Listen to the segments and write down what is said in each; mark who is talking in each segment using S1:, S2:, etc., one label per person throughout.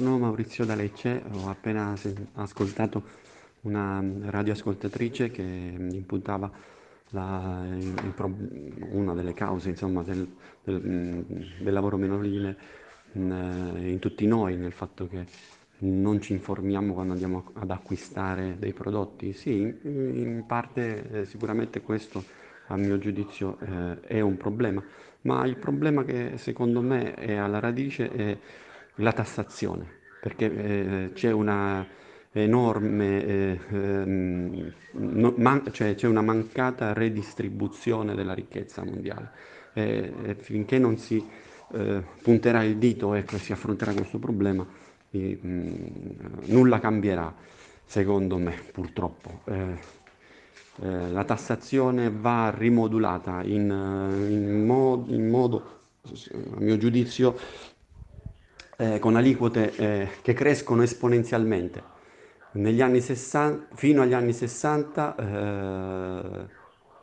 S1: buongiorno Maurizio D'Alecce, ho appena ascoltato una radioascoltatrice che imputava la, il, il, una delle cause insomma, del, del, del, lavoro minorile in, in tutti noi, nel fatto che non ci informiamo quando andiamo ad acquistare dei prodotti. Sì, in parte eh, sicuramente questo a mio giudizio eh, è un problema, ma il problema che secondo me è alla radice è la tassazione, perché eh, c'è una enorme, eh, ehm, man- cioè c'è una mancata redistribuzione della ricchezza mondiale. E, finché non si eh, punterà il dito ecco, e si affronterà questo problema, mh, nulla cambierà, secondo me, purtroppo. Eh, eh, la tassazione va rimodulata in, eh, in, mod- in modo, a mio giudizio, eh, con aliquote eh, che crescono esponenzialmente. Negli anni 60, fino agli anni 60 eh,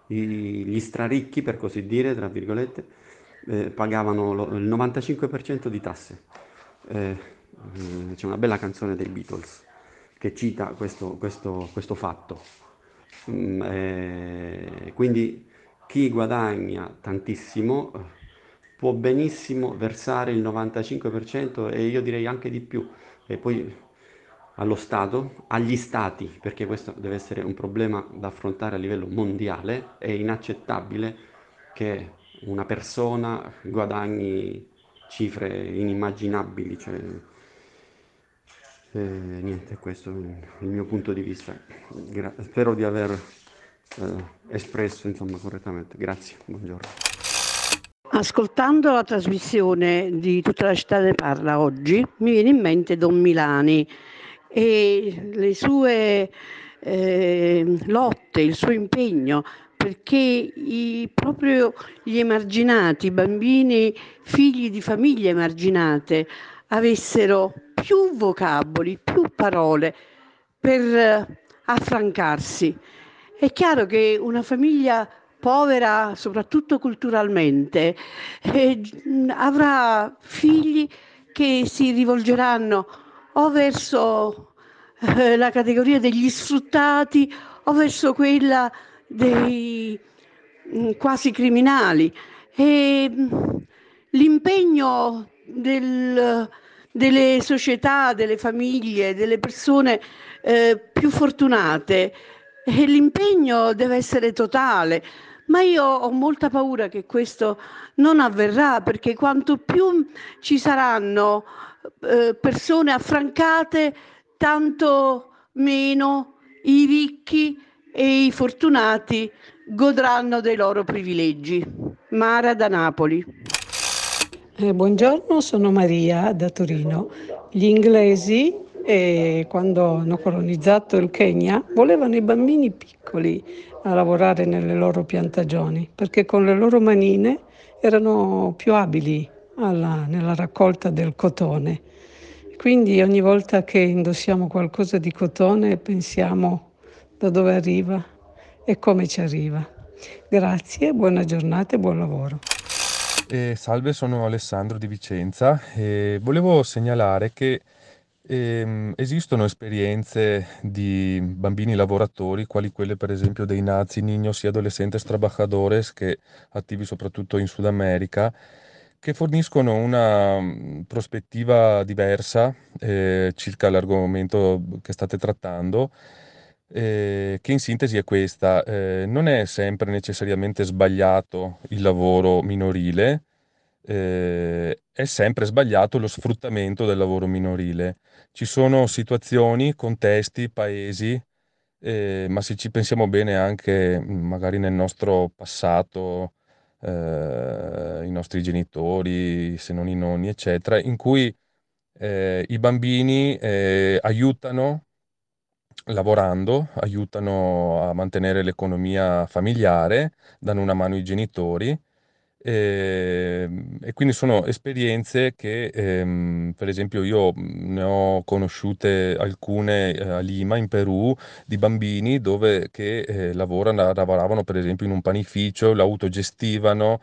S1: gli straricchi, per così dire, tra virgolette, eh, pagavano lo, il 95% di tasse. c'è una bella canzone dei Beatles che cita questo, questo, questo fatto. Mm, eh, quindi chi guadagna tantissimo eh, può benissimo versare il 95% e io direi anche di più. E poi allo Stato, agli Stati, perché questo deve essere un problema da affrontare a livello mondiale, è inaccettabile che una persona guadagni cifre inimmaginabili. Cioè, eh, niente, questo è il mio punto di vista. Gra- spero di aver eh, espresso insomma, correttamente. Grazie, buongiorno.
S2: Ascoltando la trasmissione di Tutta la città ne parla oggi, mi viene in mente Don Milani e le sue eh, lotte, il suo impegno perché i, proprio gli emarginati, i bambini figli di famiglie emarginate, avessero più vocaboli, più parole per eh, affrancarsi. È chiaro che una famiglia povera, soprattutto culturalmente, eh, avrà figli che si rivolgeranno o verso eh, la categoria degli sfruttati o verso quella dei mh, mm, quasi criminali. E, mh, mm, l'impegno del delle società, delle famiglie, delle persone eh, più fortunate e l'impegno deve essere totale. Ma io ho molta paura che questo non avverrà perché quanto più ci saranno eh, persone affrancate, tanto meno i ricchi e i fortunati godranno dei loro privilegi. Mara da Napoli.
S3: Eh, buongiorno, sono Maria da Torino. Gli inglesi, eh, quando hanno colonizzato il Kenya, volevano i bambini piccoli a lavorare nelle loro piantagioni, perché con le loro manine erano più abili alla, nella raccolta del cotone. Quindi ogni volta che indossiamo qualcosa di cotone pensiamo da dove arriva e come ci arriva. Grazie, buona giornata e buon lavoro.
S4: Eh, salve, sono Alessandro di Vicenza e volevo segnalare che ehm, esistono esperienze di bambini lavoratori, quali quelle per esempio dei nazi niños y adolescentes trabajadores, che attivi soprattutto in Sud America, che forniscono una mm, prospettiva diversa eh, circa l'argomento che state trattando. Eh, che in sintesi è questa, eh, non è sempre necessariamente sbagliato il lavoro minorile, eh, è sempre sbagliato lo sfruttamento del lavoro minorile. Ci sono situazioni, contesti, paesi, eh, ma se ci pensiamo bene anche magari nel nostro passato, eh, i nostri genitori, se non i nonni, eccetera, in cui eh, i bambini eh, aiutano lavorando, aiutano a mantenere l'economia familiare, danno una mano ai genitori e, ehm, e quindi sono esperienze che, ehm, per esempio, io ne ho conosciute alcune eh, a Lima, in Perù, di bambini dove che eh, lavorano, lavoravano per esempio in un panificio, l'autogestivano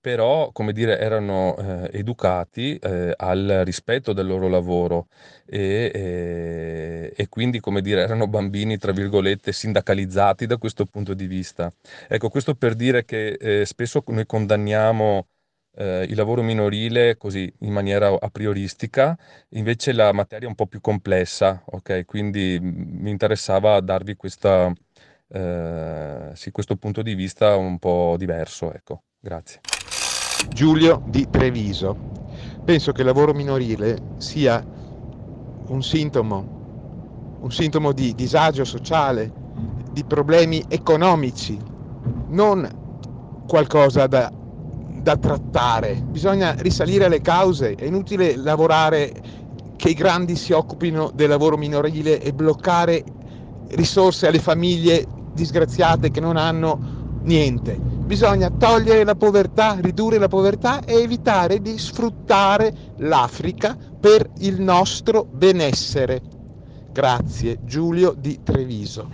S4: però, come dire, erano eh, educati eh, al rispetto del loro lavoro e, e, e, quindi, come dire, erano bambini, tra virgolette, sindacalizzati da questo punto di vista. Ecco, questo per dire che eh, spesso noi condanniamo eh, il lavoro minorile così in maniera a prioristica, invece la materia è un po' più complessa, ok? Quindi mi interessava darvi questa, eh, sì, questo punto di vista un po' diverso, ecco. Grazie.
S5: Giulio di Treviso. Penso che il lavoro minorile sia un sintomo, un sintomo di disagio sociale, di problemi economici, non qualcosa da, da trattare. Bisogna risalire alle cause, è inutile lavorare che i grandi si occupino del lavoro minorile e bloccare risorse alle famiglie disgraziate che non hanno niente. Bisogna togliere la povertà, ridurre la povertà e evitare di sfruttare l'Africa per il nostro benessere. Grazie, Giulio di Treviso.